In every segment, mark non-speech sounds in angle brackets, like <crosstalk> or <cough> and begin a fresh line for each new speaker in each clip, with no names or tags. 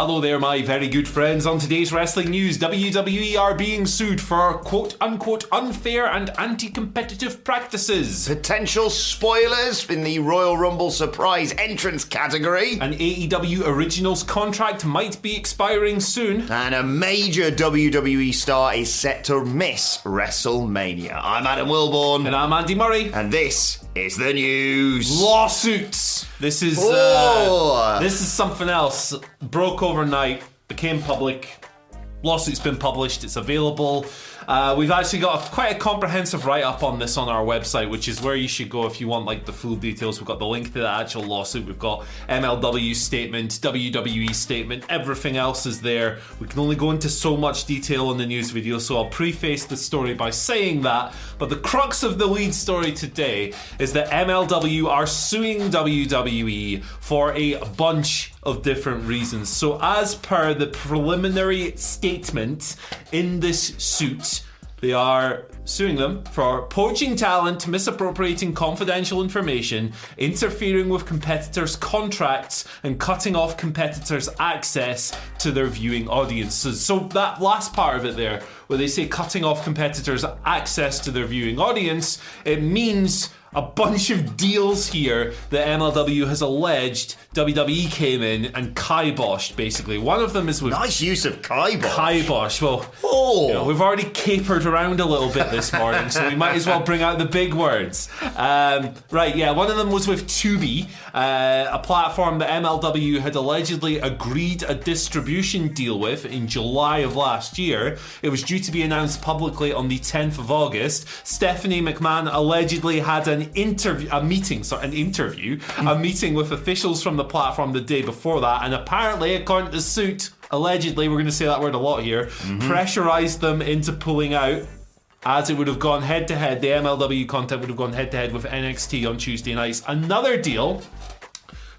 Hello there, my very good friends. On today's wrestling news, WWE are being sued for quote unquote unfair and anti competitive practices.
Potential spoilers in the Royal Rumble surprise entrance category.
An AEW Originals contract might be expiring soon.
And a major WWE star is set to miss WrestleMania. I'm Adam Wilborn.
And I'm Andy Murray.
And this is the news.
Lawsuits. This is
Oh.
uh, this is something else. Broke overnight, became public. Lawsuit's been published. It's available. Uh, we've actually got a, quite a comprehensive write up on this on our website, which is where you should go if you want like the full details. We've got the link to the actual lawsuit. We've got MLW statement, WWE statement. Everything else is there. We can only go into so much detail in the news video, so I'll preface the story by saying that. But the crux of the lead story today is that MLW are suing WWE for a bunch of different reasons. So, as per the preliminary statement in this suit, they are suing them for poaching talent, misappropriating confidential information, interfering with competitors' contracts, and cutting off competitors' access to their viewing audiences. So, that last part of it there, where they say cutting off competitors' access to their viewing audience, it means a bunch of deals here that MLW has alleged WWE came in and kiboshed, basically. One of them is with
Nice use of kibosh.
kibosh. Well,
Oh.
you know, we've already capered around a little bit this morning, so we might as well bring out the big words. Um, right, yeah, one of them was with Tubi, uh, a platform that MLW had allegedly agreed a distribution deal with in July of last year. It was due to be announced publicly on the 10th of August. Stephanie McMahon allegedly had an interview, a meeting, sorry, an interview, a hmm. meeting with officials from the platform the day before that, and apparently, according to the suit, allegedly, we're going to say that word a lot here, mm-hmm. pressurized them into pulling out. As it would have gone head to head, the MLW content would have gone head to head with NXT on Tuesday nights. Another deal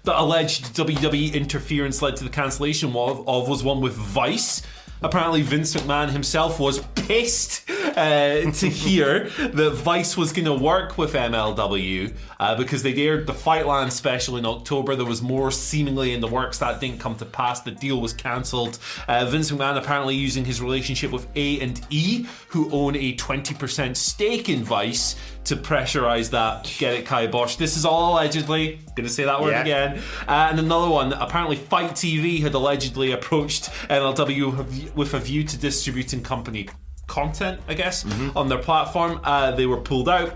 that alleged WWE interference led to the cancellation of, of was one with Vice. Apparently, Vince McMahon himself was pissed uh, to <laughs> hear that Vice was going to work with MLW uh, because they aired the Fightland special in October. There was more seemingly in the works that didn't come to pass. The deal was cancelled. Uh, Vince McMahon apparently using his relationship with A and E, who own a 20% stake in Vice, to pressurize that, get it kibosh. This is all allegedly. To say that word
Yeah.
again. Uh, and another one, apparently FITE TV had allegedly approached MLW with a view to distributing company content, I guess, on their platform. Uh, they were pulled out.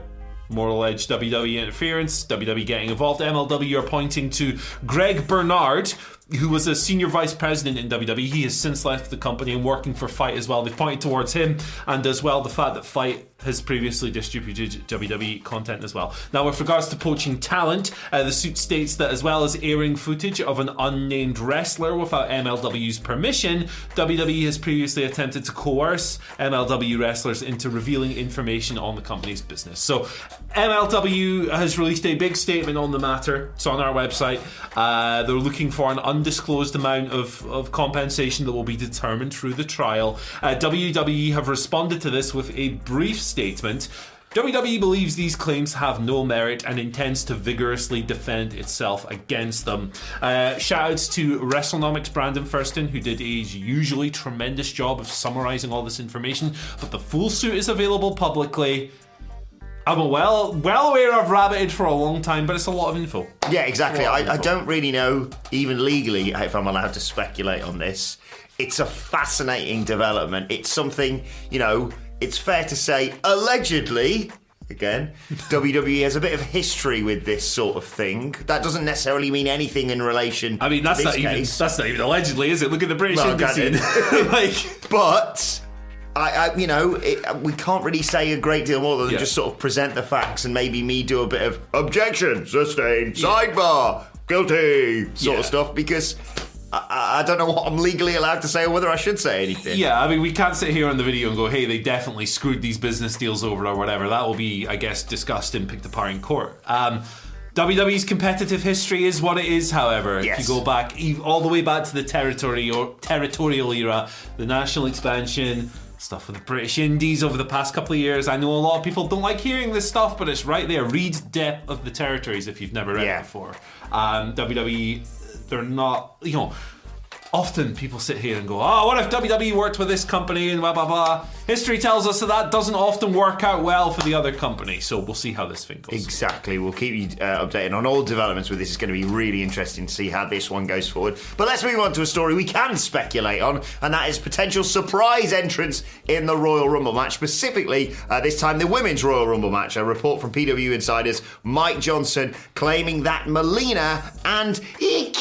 More alleged WWE interference, WWE getting involved. MLW are pointing to Greg Bernard, who was a senior vice president in WWE. He has since left the company and working for FITE as well. They've pointed towards him and as well the fact that FITE has previously distributed WWE content as well. Now, with regards to poaching talent, uh, the suit states that as well as airing footage of an unnamed wrestler without MLW's permission, WWE has previously attempted to coerce MLW wrestlers into revealing information on the company's business. So, MLW has released a big statement on the matter. It's on our website. Uh, they're looking for an undisclosed amount of, of compensation that will be determined through the trial. Uh, WWE have responded to this with a brief statement. WWE believes these claims have no merit and intends to vigorously defend itself against them. Uh, shoutouts to WrestleNomics Brandon Thurston, who did a usually tremendous job of summarizing all this information, but the full suit is available publicly. I'm well well aware I've rabbited for a long time, but it's a lot of info.
Yeah, exactly. I, I don't really know, even legally, if I'm allowed to speculate on this. It's a fascinating development. It's something, you know, it's fair to say, allegedly, again, <laughs> WWE has a bit of history with this sort of thing. That doesn't necessarily mean anything in relation
I mean, that's not even
case.
that's not even allegedly, is it? Look at the British <laughs> <laughs> like,
But I, I you know, it, we can't really say a great deal more than
Yeah.
just sort of present the facts and maybe me do a bit of objection, sustained, sidebar, guilty sort
Yeah.
of stuff because I, I- don't know what I'm legally allowed to say or whether I should say anything.
Yeah, I mean, we can't sit here on the video and go, hey, they definitely screwed these business deals over or whatever. That will be, I guess, discussed and picked apart in court. Um, WWE's competitive history is what it is, however.
Yes.
If you go back, all the way back to the territory or territorial era, the national expansion, stuff with the British Indies over the past couple of years. I know a lot of people don't like hearing this stuff, but it's right there. Read Death of the Territories if you've never read
Yeah.
it before. Um, WWE, they're not, you know, often people sit here and go, oh, what if WWE worked with this company and blah, blah, blah. History tells us that that doesn't often work out well for the other company. So we'll see how this thing goes.
Exactly. We'll keep you uh, updated on all developments with this. It's going to be really interesting to see how this one goes forward. But let's move on to a story we can speculate on, and that is potential surprise entrance in the Royal Rumble match. Specifically, uh, this time the Women's Royal Rumble match. A report from PW Insiders, Mike Johnson, claiming that Melina and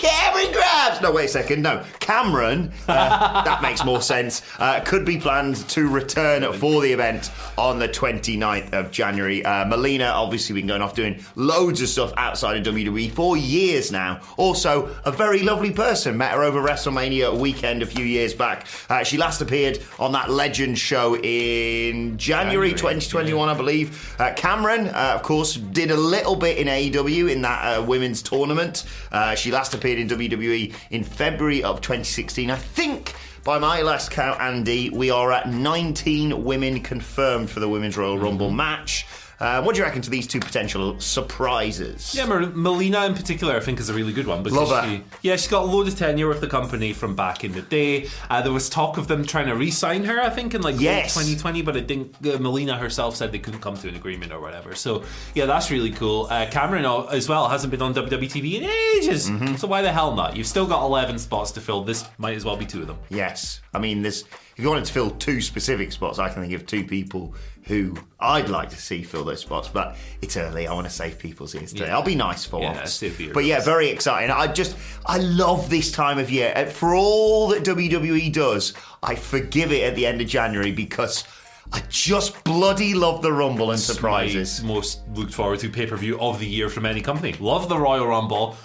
Cameron Grabs. No, wait a second. No, Cameron. Uh, <laughs> that makes more sense. Uh, could be planned to return for the event on the 29th of January. Uh, Melina, obviously, been going off doing loads of stuff outside of WWE for years now. Also, a very lovely person. Met her over WrestleMania weekend a few years back. Uh, she last appeared on that Legend show in January,
January,
2021, I believe. Uh, Cameron, uh, of course, did a little bit in AEW in that uh, women's tournament. Uh, she last appeared in WWE in February of 2016. I think. By my last count, Andy, we are at 19 women confirmed for the Women's Royal Rumble mm-hmm. match. Uh, what do you reckon to these two potential surprises?
Yeah, Mer- Melina in particular, I think, is a really good one. Because
Love her.
She, yeah, she's got a load of tenure with the company from back in the day. Uh, there was talk of them trying to re-sign her, I think, in like
Yes.
2020, but I think uh, Melina herself said they couldn't come to an agreement or whatever. So yeah, that's really cool. Uh, Cameron uh, as well hasn't been on WWE TV in ages,
Mm-hmm.
so why the hell not? You've still got 11 spots to fill. This might as well be two of them.
Yes. I mean, there's if you wanted to fill two specific spots, I can think of two people who I'd like to see fill those spots, but it's early. I want to save people's ears today.
Yeah.
I'll be nice for
Yeah,
once. But yeah, very exciting. I just, I love this time of year. For all that WWE does, I forgive it at the end of January because I just bloody love the Rumble and surprises.
Most looked forward to pay per view of the year from any company. Love the Royal Rumble.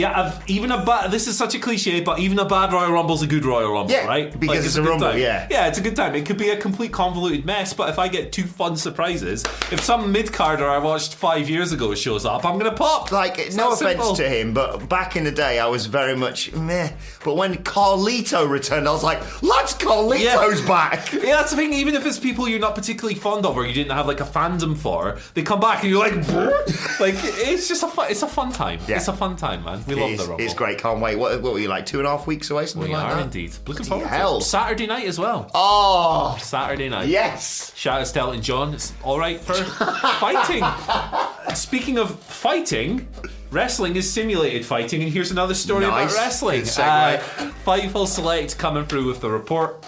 Yeah, I've, even a bad. This is such a cliche, but even a bad Royal Rumble's a good Royal Rumble,
Yeah,
right?
because it's a
good
Rumble,
time.
yeah.
yeah, it's a good time. It could be a complete convoluted mess, but if I get two fun surprises, if some mid carder I watched five years ago shows up, I'm gonna pop.
Like,
It's
no
that
offense
simple.
to him, but back in the day, I was very much meh. But when Carlito returned, I was like, "Let's Carlito's back." <laughs>
Yeah, that's the thing. Even if it's people you're not particularly fond of or you didn't have like a fandom for, they come back and you're like, <laughs> "Brr." like it's just a fun. It's a fun time.
Yeah.
It's a fun time, man. We love
is-
the Rumble.
It's great. Can't wait. What, what were you like? Two and a half weeks away, something
We
like
are
that.
indeed. Looking forward
hell.
to it. Saturday night as well.
Oh
Saturday night.
yes.
Shout out to Elton John. It's all right for <laughs> fighting. Speaking of fighting, wrestling is simulated fighting, and here's another story
Nice.
about wrestling. Uh, Fightful Select coming through with the report.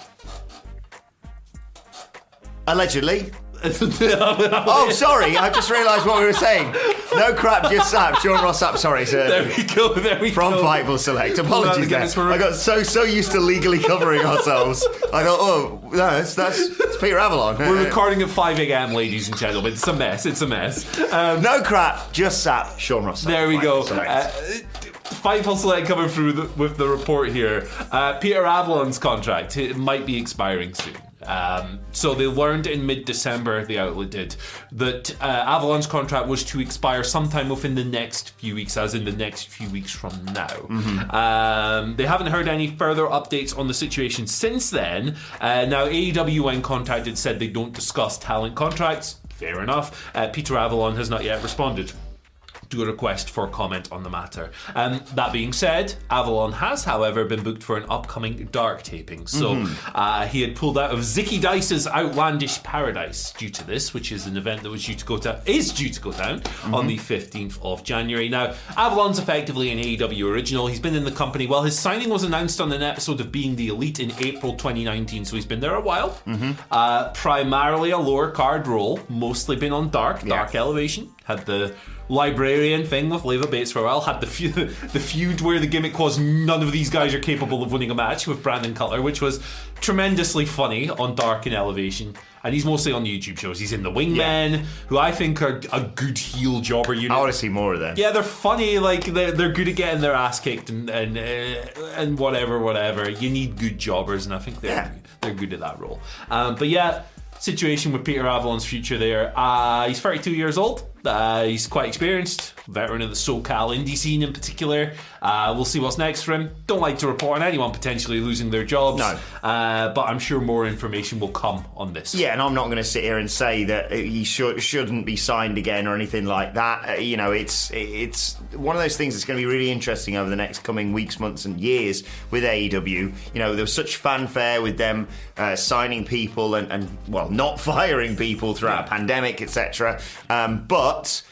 Allegedly. <laughs>
oh,
sorry. I just realised what we were saying. No crap, just sap. Sean Ross up. Sorry, sir.
there we go. There we
From
go.
From Fightful Select. Apologies there.
Guinness World-
I got so so used to legally covering ourselves. I thought, oh, no, that's, that's it's Peter Avalon.
We're recording at 5 a.m., ladies and gentlemen. It's a mess. It's a mess. Um,
No crap, just sap. Sean Ross.
There we go.
Fightful Select.
Uh, Fightful Select coming through the, with the report here. Uh, Peter Avalon's contract it might be expiring soon. Um, so they learned in mid-December, the outlet did, that uh, Avalon's contract was to expire sometime within the next few weeks, as in the next few weeks from now. Um, they haven't heard any further updates on the situation since then. Uh, now, AEW, when contacted, said they don't discuss talent contracts Fair enough. Uh, Peter Avalon has not yet responded to a request for comment on the matter. Um, that being said, Avalon has, however, been booked for an upcoming Dark taping. So
Mm-hmm.
uh, he had pulled out of Zicky Dice's Outlandish Paradise due to this, which is an event that was due to go down, is due to go down
Mm-hmm.
on the 15th of January. Now, Avalon's effectively an AEW original. He's been in the company. Well, his signing was announced on an episode of Being the Elite in April 2019, so he's been there a while.
Mm-hmm.
Uh, primarily a lower card role, mostly been on Dark, Dark Elevation. Had the librarian thing with Leva Bates for a while. Had the feud, <laughs> the feud where the gimmick was none of these guys are capable of winning a match with Brandon Cutler, which was tremendously funny on Dark and Elevation. And he's mostly on YouTube shows. He's in the Wingmen, who I think are a good heel jobber unit.
I want to see more of them.
Yeah, they're funny. Like they're, they're good at getting their ass kicked and and uh, and whatever, whatever. You need good jobbers, and I think they're
Yeah.
they're good at that role. Um, but yeah, situation with Peter Avalon's future there. Uh, he's 32 years old. Uh, he's quite experienced, veteran of the SoCal indie scene in particular. Uh, we'll see what's next for him. Don't like to report on anyone potentially losing their jobs.
No.
Uh, but I'm sure more information will come on this.
Yeah, and I'm not going to sit here and say that he should, shouldn't be signed again or anything like that. Uh, you know, it's it's one of those things that's going to be really interesting over the next coming weeks, months, and years with AEW. You know, there was such fanfare with them uh, signing people and, and well, not <laughs> firing people throughout a pandemic, etc. Um, but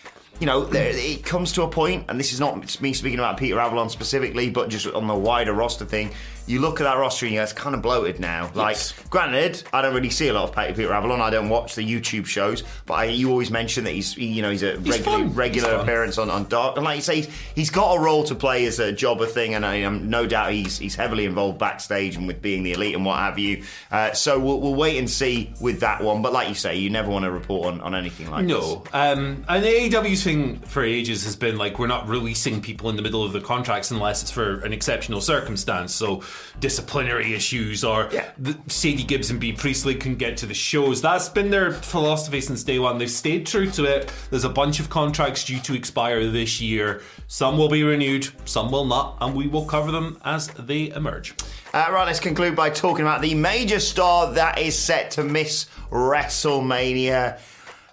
you know, it comes to a point, and this is not me speaking about Peter Avalon specifically, but just on the wider roster thing. You look at that roster and you go, it's kind of bloated now. Like,
Yes.
granted, I don't really see a lot of Peter Peter Avalon. I don't watch the YouTube shows, but I, you always mention that he's, he, you know, he's a regular,
fun.
regular
He's
appearance on, on Dark. And like you say, he's, he's got a role to play as a jobber thing, and I am no doubt he's he's heavily involved backstage and with being the elite and what have you. Uh, so we'll, we'll wait and see with that one. But like you say, you never want to report on, on anything like this.
No. Um, and the AEW's thing for ages has been like, we're not releasing people in the middle of the contracts unless it's for an exceptional circumstance. So, disciplinary issues or
Yeah.
the Sadie Gibbs and Bea Priestley couldn't get to the shows. That's been their philosophy since day one. They've stayed true to it. There's a bunch of contracts due to expire this year. Some will be renewed, some will not, and we will cover them as they emerge.
Uh, right, let's conclude by talking about the major star that is set to miss WrestleMania.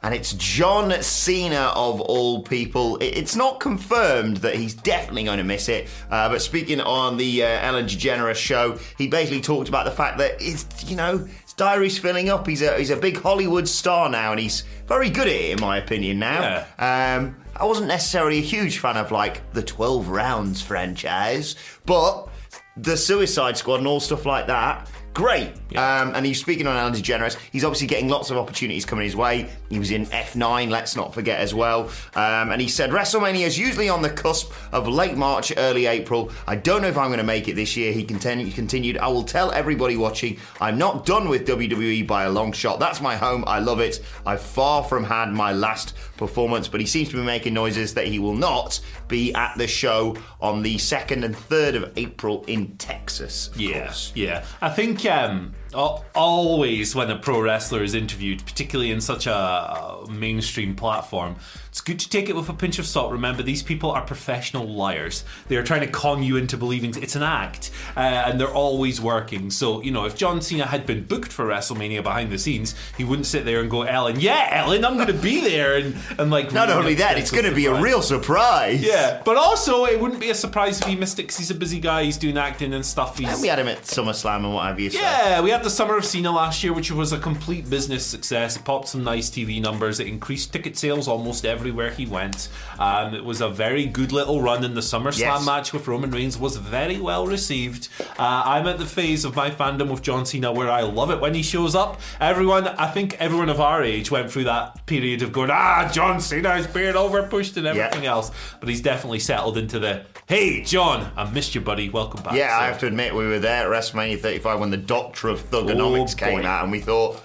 And it's John Cena of all people. It's not confirmed that he's definitely going to miss it. Uh, but speaking on the uh, Ellen DeGeneres show, he basically talked about the fact that it's you know his diary's filling up. He's a he's a big Hollywood star now, and he's very good at it, in my opinion. Now, um, I wasn't necessarily a huge fan of like the Twelve Rounds franchise, but the Suicide Squad and all stuff like that. Great. Um, and he's speaking on Ellen DeGeneres. He's obviously getting lots of opportunities coming his way. He was in F9, let's not forget as well. Um, and he said WrestleMania is usually on the cusp of late March, early April. I don't know if I'm going to make it this year. He continu- continued, I will tell everybody watching, I'm not done with WWE by a long shot. That's my home. I love it. I've far from had my last performance, but he seems to be making noises that he will not be at the show on the 2nd and 3rd of April in Texas. of
Yeah, yeah. I think al- always when a pro wrestler is interviewed, particularly in such a, mainstream platform, it's good to take it with a pinch of salt. Remember, these people are professional liars. They are trying to con you into believing it's an act, uh, and they're always working. So, you know, if John Cena had been booked for WrestleMania behind the scenes, he wouldn't sit there and go, Ellen, yeah, Ellen, I'm going to be there. And, and like,
Not only that, it's going to be a real surprise.
Yeah, but also it wouldn't be a surprise if he missed it because he's a busy guy. He's doing acting and stuff. He's,
And we had him at SummerSlam and what have you. so-
yeah, we had the Summer of Cena last year, which was a complete business success. It popped some nice TV numbers. It increased ticket sales almost everywhere he went. Um, it was a very good little run in the SummerSlam
Yes.
match with Roman Reigns. Was very well received. Uh, I'm at the phase of my fandom with John Cena where I love it when he shows up. Everyone, I think everyone of our age went through that period of going, ah, John Cena is being overpushed and everything else. But he's definitely settled into the, hey, John, I missed you, buddy. Welcome back.
Yeah, I have to admit, we were there at WrestleMania 35 when the Doctor of Thugonomics
Oh,
came out, and we thought,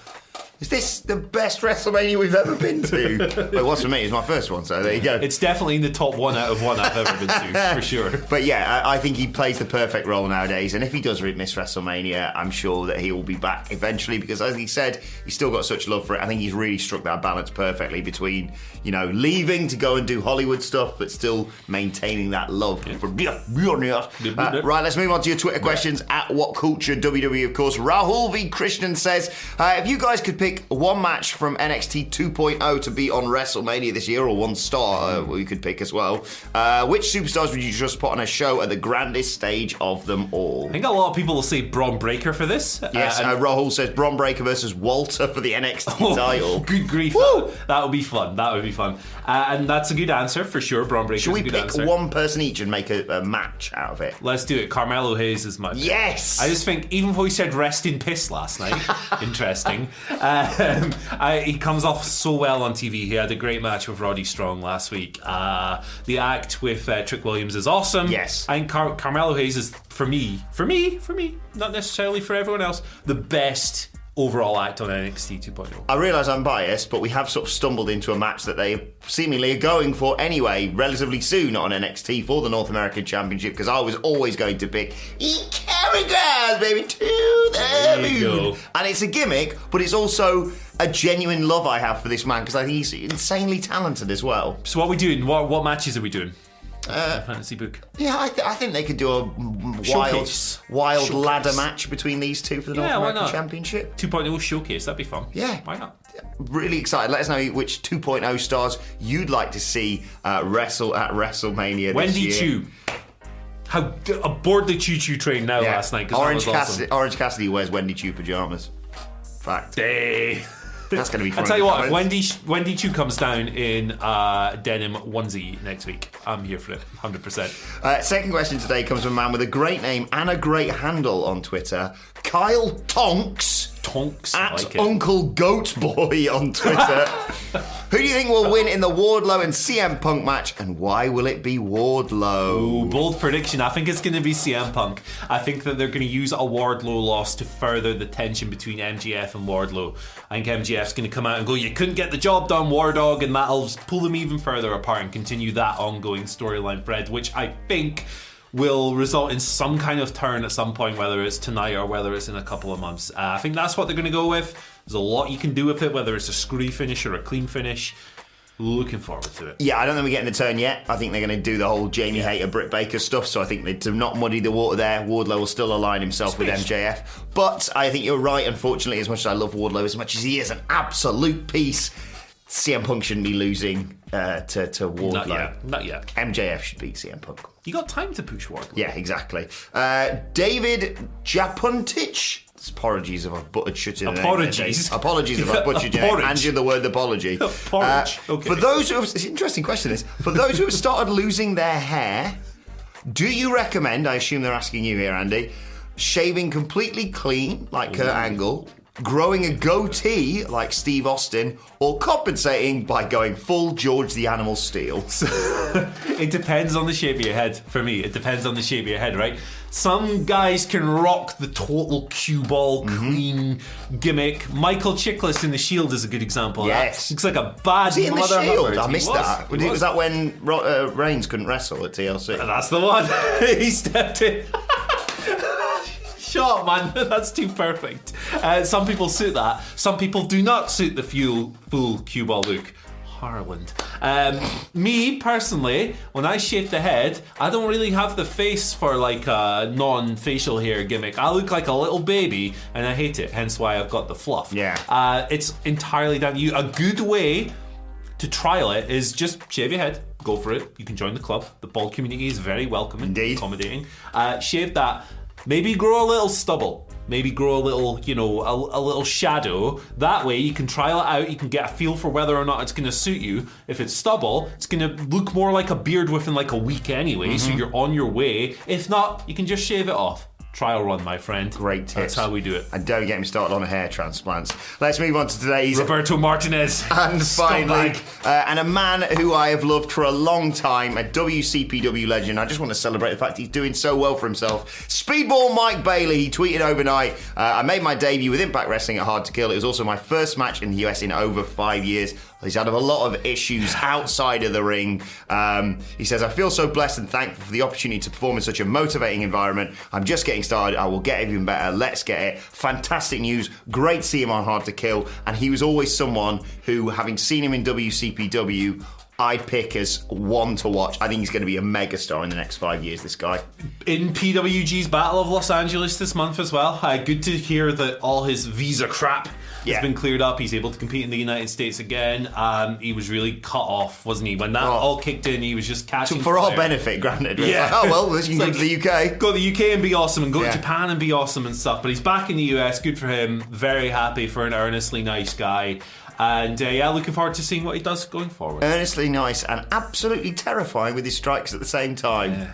is this the best WrestleMania we've ever been to? <laughs> well, it was for me. It's my first one, so there you go.
It's definitely in the top one out of one I've ever been to, for <laughs> sure.
But yeah, I, I think he plays the perfect role nowadays. And if he does miss WrestleMania, I'm sure that he will be back eventually because, as he said, he's still got such love for it. I think he's really struck that balance perfectly between, you know, leaving to go and do Hollywood stuff, but still maintaining that love for. Uh, right, let's move on to your Twitter questions at What Culture WWE, of course. Rahul V. Krishnan says, uh, if you guys could pick pick one match from NXT 2.0 to be on WrestleMania this year, or one star uh, we could pick as well, uh, which superstars would you just put on a show at the grandest stage of them all?
I think a lot of people will say Bron Breakker for this.
Yes,
Uh,
uh, Rahul says Bron Breakker versus Walter for the NXT <laughs>
Oh,
title. <laughs>
Good grief.
Woo!
That, that would be fun. That would be fun. Uh, and that's a good answer for sure. Bron Breakker.
Should we
a good
pick
answer.
one person each and make a, a match out of it?
Let's do it. Carmelo Hayes is my pick.
Yes!
I just think, even though he said rest in piss last night, <laughs> interesting. Um, I, he comes off so well on TV. He had a great match with Roddy Strong last week. Uh, the act with uh, Trick Williams is awesome.
Yes.
I think Car- Carmelo Hayes is, for me, for me, for me, not necessarily for everyone else, the best overall act on NXT 2.0.
I realise I'm biased, but we have sort of stumbled into a match that they seemingly are going for anyway, relatively soon on NXT for the North American Championship, because I was always going to pick Carry Grass, baby, to the
There you
moon.
go.
And it's a gimmick, but it's also a genuine love I have for this man, because I think he's insanely talented as well.
So what are we doing? What, what matches are we doing? Uh, fantasy book.
Yeah, I, th- I think they could do a wild,
Showcase.
wild
Showcase.
ladder match between these two for the North
Yeah, why
American? Championship.
2.0 showcase. That'd be fun.
Yeah.
Why not?
Really excited. Let us know which 2.0 stars you'd like to see uh, wrestle at WrestleMania this
Wendy
year.
Chu. How aboard the choo choo train now
Yeah.
last night?
Orange, Cassidy,
awesome.
Orange Cassidy wears Wendy Choo pajamas. Fact.
Hey.
That's going to be fun.
I tell you what, if Wendy Wendy Choo comes down in uh, denim onesie next week, I'm here for it, hundred percent.
Uh, second question today comes from a man with a great name and a great handle on Twitter, Kyle Tonks.
Tonks,
At
like.
Uncle Goat Boy <laughs> on Twitter. Who do you think will win in the Wardlow and CM Punk match, and why will it be Wardlow?
Ooh, bold prediction. I think it's going to be CM Punk. I think that they're going to use a Wardlow loss to further the tension between MJF and Wardlow. I think MJF's going to come out and go, "You couldn't get the job done, War Dog," and that'll pull them even further apart and continue that ongoing storyline thread, which I think will result in some kind of turn at some point, whether it's tonight or whether it's in a couple of months. Uh, I think that's what they're going to go with. There's a lot you can do with it, whether it's a screwy finish or a clean finish. Looking forward to it.
Yeah, I don't think we're getting the turn yet. I think they're going to do the whole Jamie Hayter Britt Baker stuff. So I think they to not muddy the water there, Wardlow will still align himself with MJF. But I think you're right. Unfortunately, as much as I love Wardlow, as much as he is an absolute piece, CM Punk shouldn't be losing uh, to to Wardlow.
Not yet. Not yet.
MJF should beat CM Punk.
You got time to push Wardlow.
Yeah, exactly. Uh, David Japuntich. Apologies if I've butchered your name.
Apologies.
Apologies if I've <laughs> butchered your name and you the word apology. <laughs>
Porridge, okay.
For those who have, it's an interesting question this. For those who have started losing their hair, do you recommend, I assume they're asking you here, Andy, shaving completely clean like Kurt Angle, growing a goatee like Steve Austin, or compensating by going full George the Animal Steele? <laughs>
It depends on the shape of your head. For me, it depends on the shape of your head, right? Some guys can rock the total cue ball
Mm-hmm.
clean gimmick. Michael Chiklis in the Shield is a good example. of that.
Yes.
looks like a bad
Was he in the
mother
Shield? I missed
was.
that. Was,
was.
that when uh, Reigns couldn't wrestle at TLC?
That's the one. <laughs> he stepped in. Shut up, man. <laughs> That's too perfect. Uh, some people suit that. Some people do not suit the full, full cue ball look. Harland. Um, me personally, when I shave the head, I don't really have the face for like a non-facial hair gimmick. I look like a little baby, and I hate it. Hence why I've got the fluff.
Yeah.
Uh, it's entirely down to you. A good way to trial it is just shave your head, go for it. You can join the club. The bald community is very welcoming,
Indeed.
accommodating. Uh, shave that. Maybe grow a little stubble. Maybe grow a little, you know, a, a little shadow. That way you can trial it out. You can get a feel for whether or not it's going to suit you. If it's stubble, it's going to look more like a beard within like a week anyway. So
Mm-hmm.
you're on your way. If not, you can just shave it off. Trial run, my friend.
Great tips.
That's how we do it.
And don't get me started on hair transplants. Let's move on to today's.
Roberto Martinez. <laughs>
And finally, uh, and a man who I have loved for a long time, a WCPW legend. I just want to celebrate the fact he's doing so well for himself. Speedball Mike Bailey, he tweeted overnight uh, I made my debut with Impact Wrestling at Hard to Kill. It was also my first match in the US in over five years. He's had a lot of issues outside of the ring. Um, he says, I feel so blessed and thankful for the opportunity to perform in such a motivating environment. I'm just getting started. I will get even better. Let's get it. Fantastic news. Great to see him on Hard to Kill. And he was always someone who, having seen him in WCPW, I'd pick as one to watch. I think he's going to be a megastar in the next five years, this guy.
in PWG's Battle of Los Angeles this month as well. Uh, good to hear that all his visa crap
Yeah.
has been cleared up. He's able to compete in the United States again. Um, he was really cut off, wasn't he? When that
Oh.
all kicked in, he was just catching
for our benefit, granted.
Yeah.
like, <laughs> oh, well, you can go
It's
to the UK.
Go to the UK and be awesome, and go
Yeah.
to Japan and be awesome and stuff. But he's back in the US. Good for him. Very happy for an earnestly nice guy. And uh, yeah, looking forward to seeing what he does going forward.
Earnestly nice and absolutely terrifying with his strikes at the same time.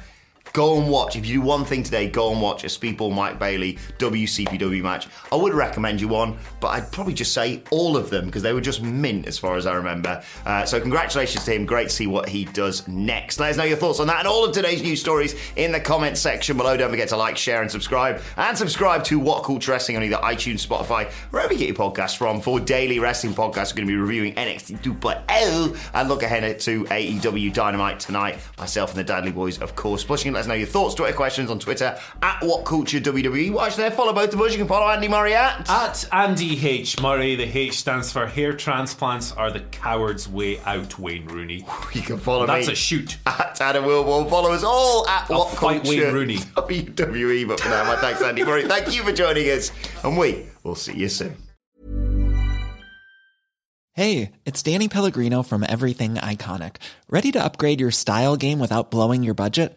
Go and watch. If you do one thing today, go and watch a Speedball Mike Bailey WCPW match. I would recommend you one, but I'd probably just say all of them because they were just mint as far as I remember. Uh, so congratulations to him. Great to see what he does next. Let us know your thoughts on that and all of today's news stories in the comments section below. Don't forget to like, share, and subscribe. And subscribe to What Culture Wrestling on either iTunes, Spotify, wherever you get your podcasts from. For daily wrestling podcasts, we're going to be reviewing NXT 2.0 and look ahead to AEW Dynamite tonight. Myself and the Dudley Boys, of course. You can let us know your thoughts, Twitter questions on Twitter at What Culture WWE. Watch there, follow both of us. You can follow Andy Murray at.
At Andy H. Murray, the H stands for hair transplants are the coward's way out, Wayne Rooney. <laughs>
You can follow
That's
me
a shoot.
at Adam Wilborn. Follow us all at
I'll
What
fight
Culture
Wayne Rooney.
WWE. But for now, my thanks, Andy Murray. Thank you for joining us, and we will see you soon.
Hey, it's Danny Pellegrino from Everything Iconic. Ready to upgrade your style game without blowing your budget?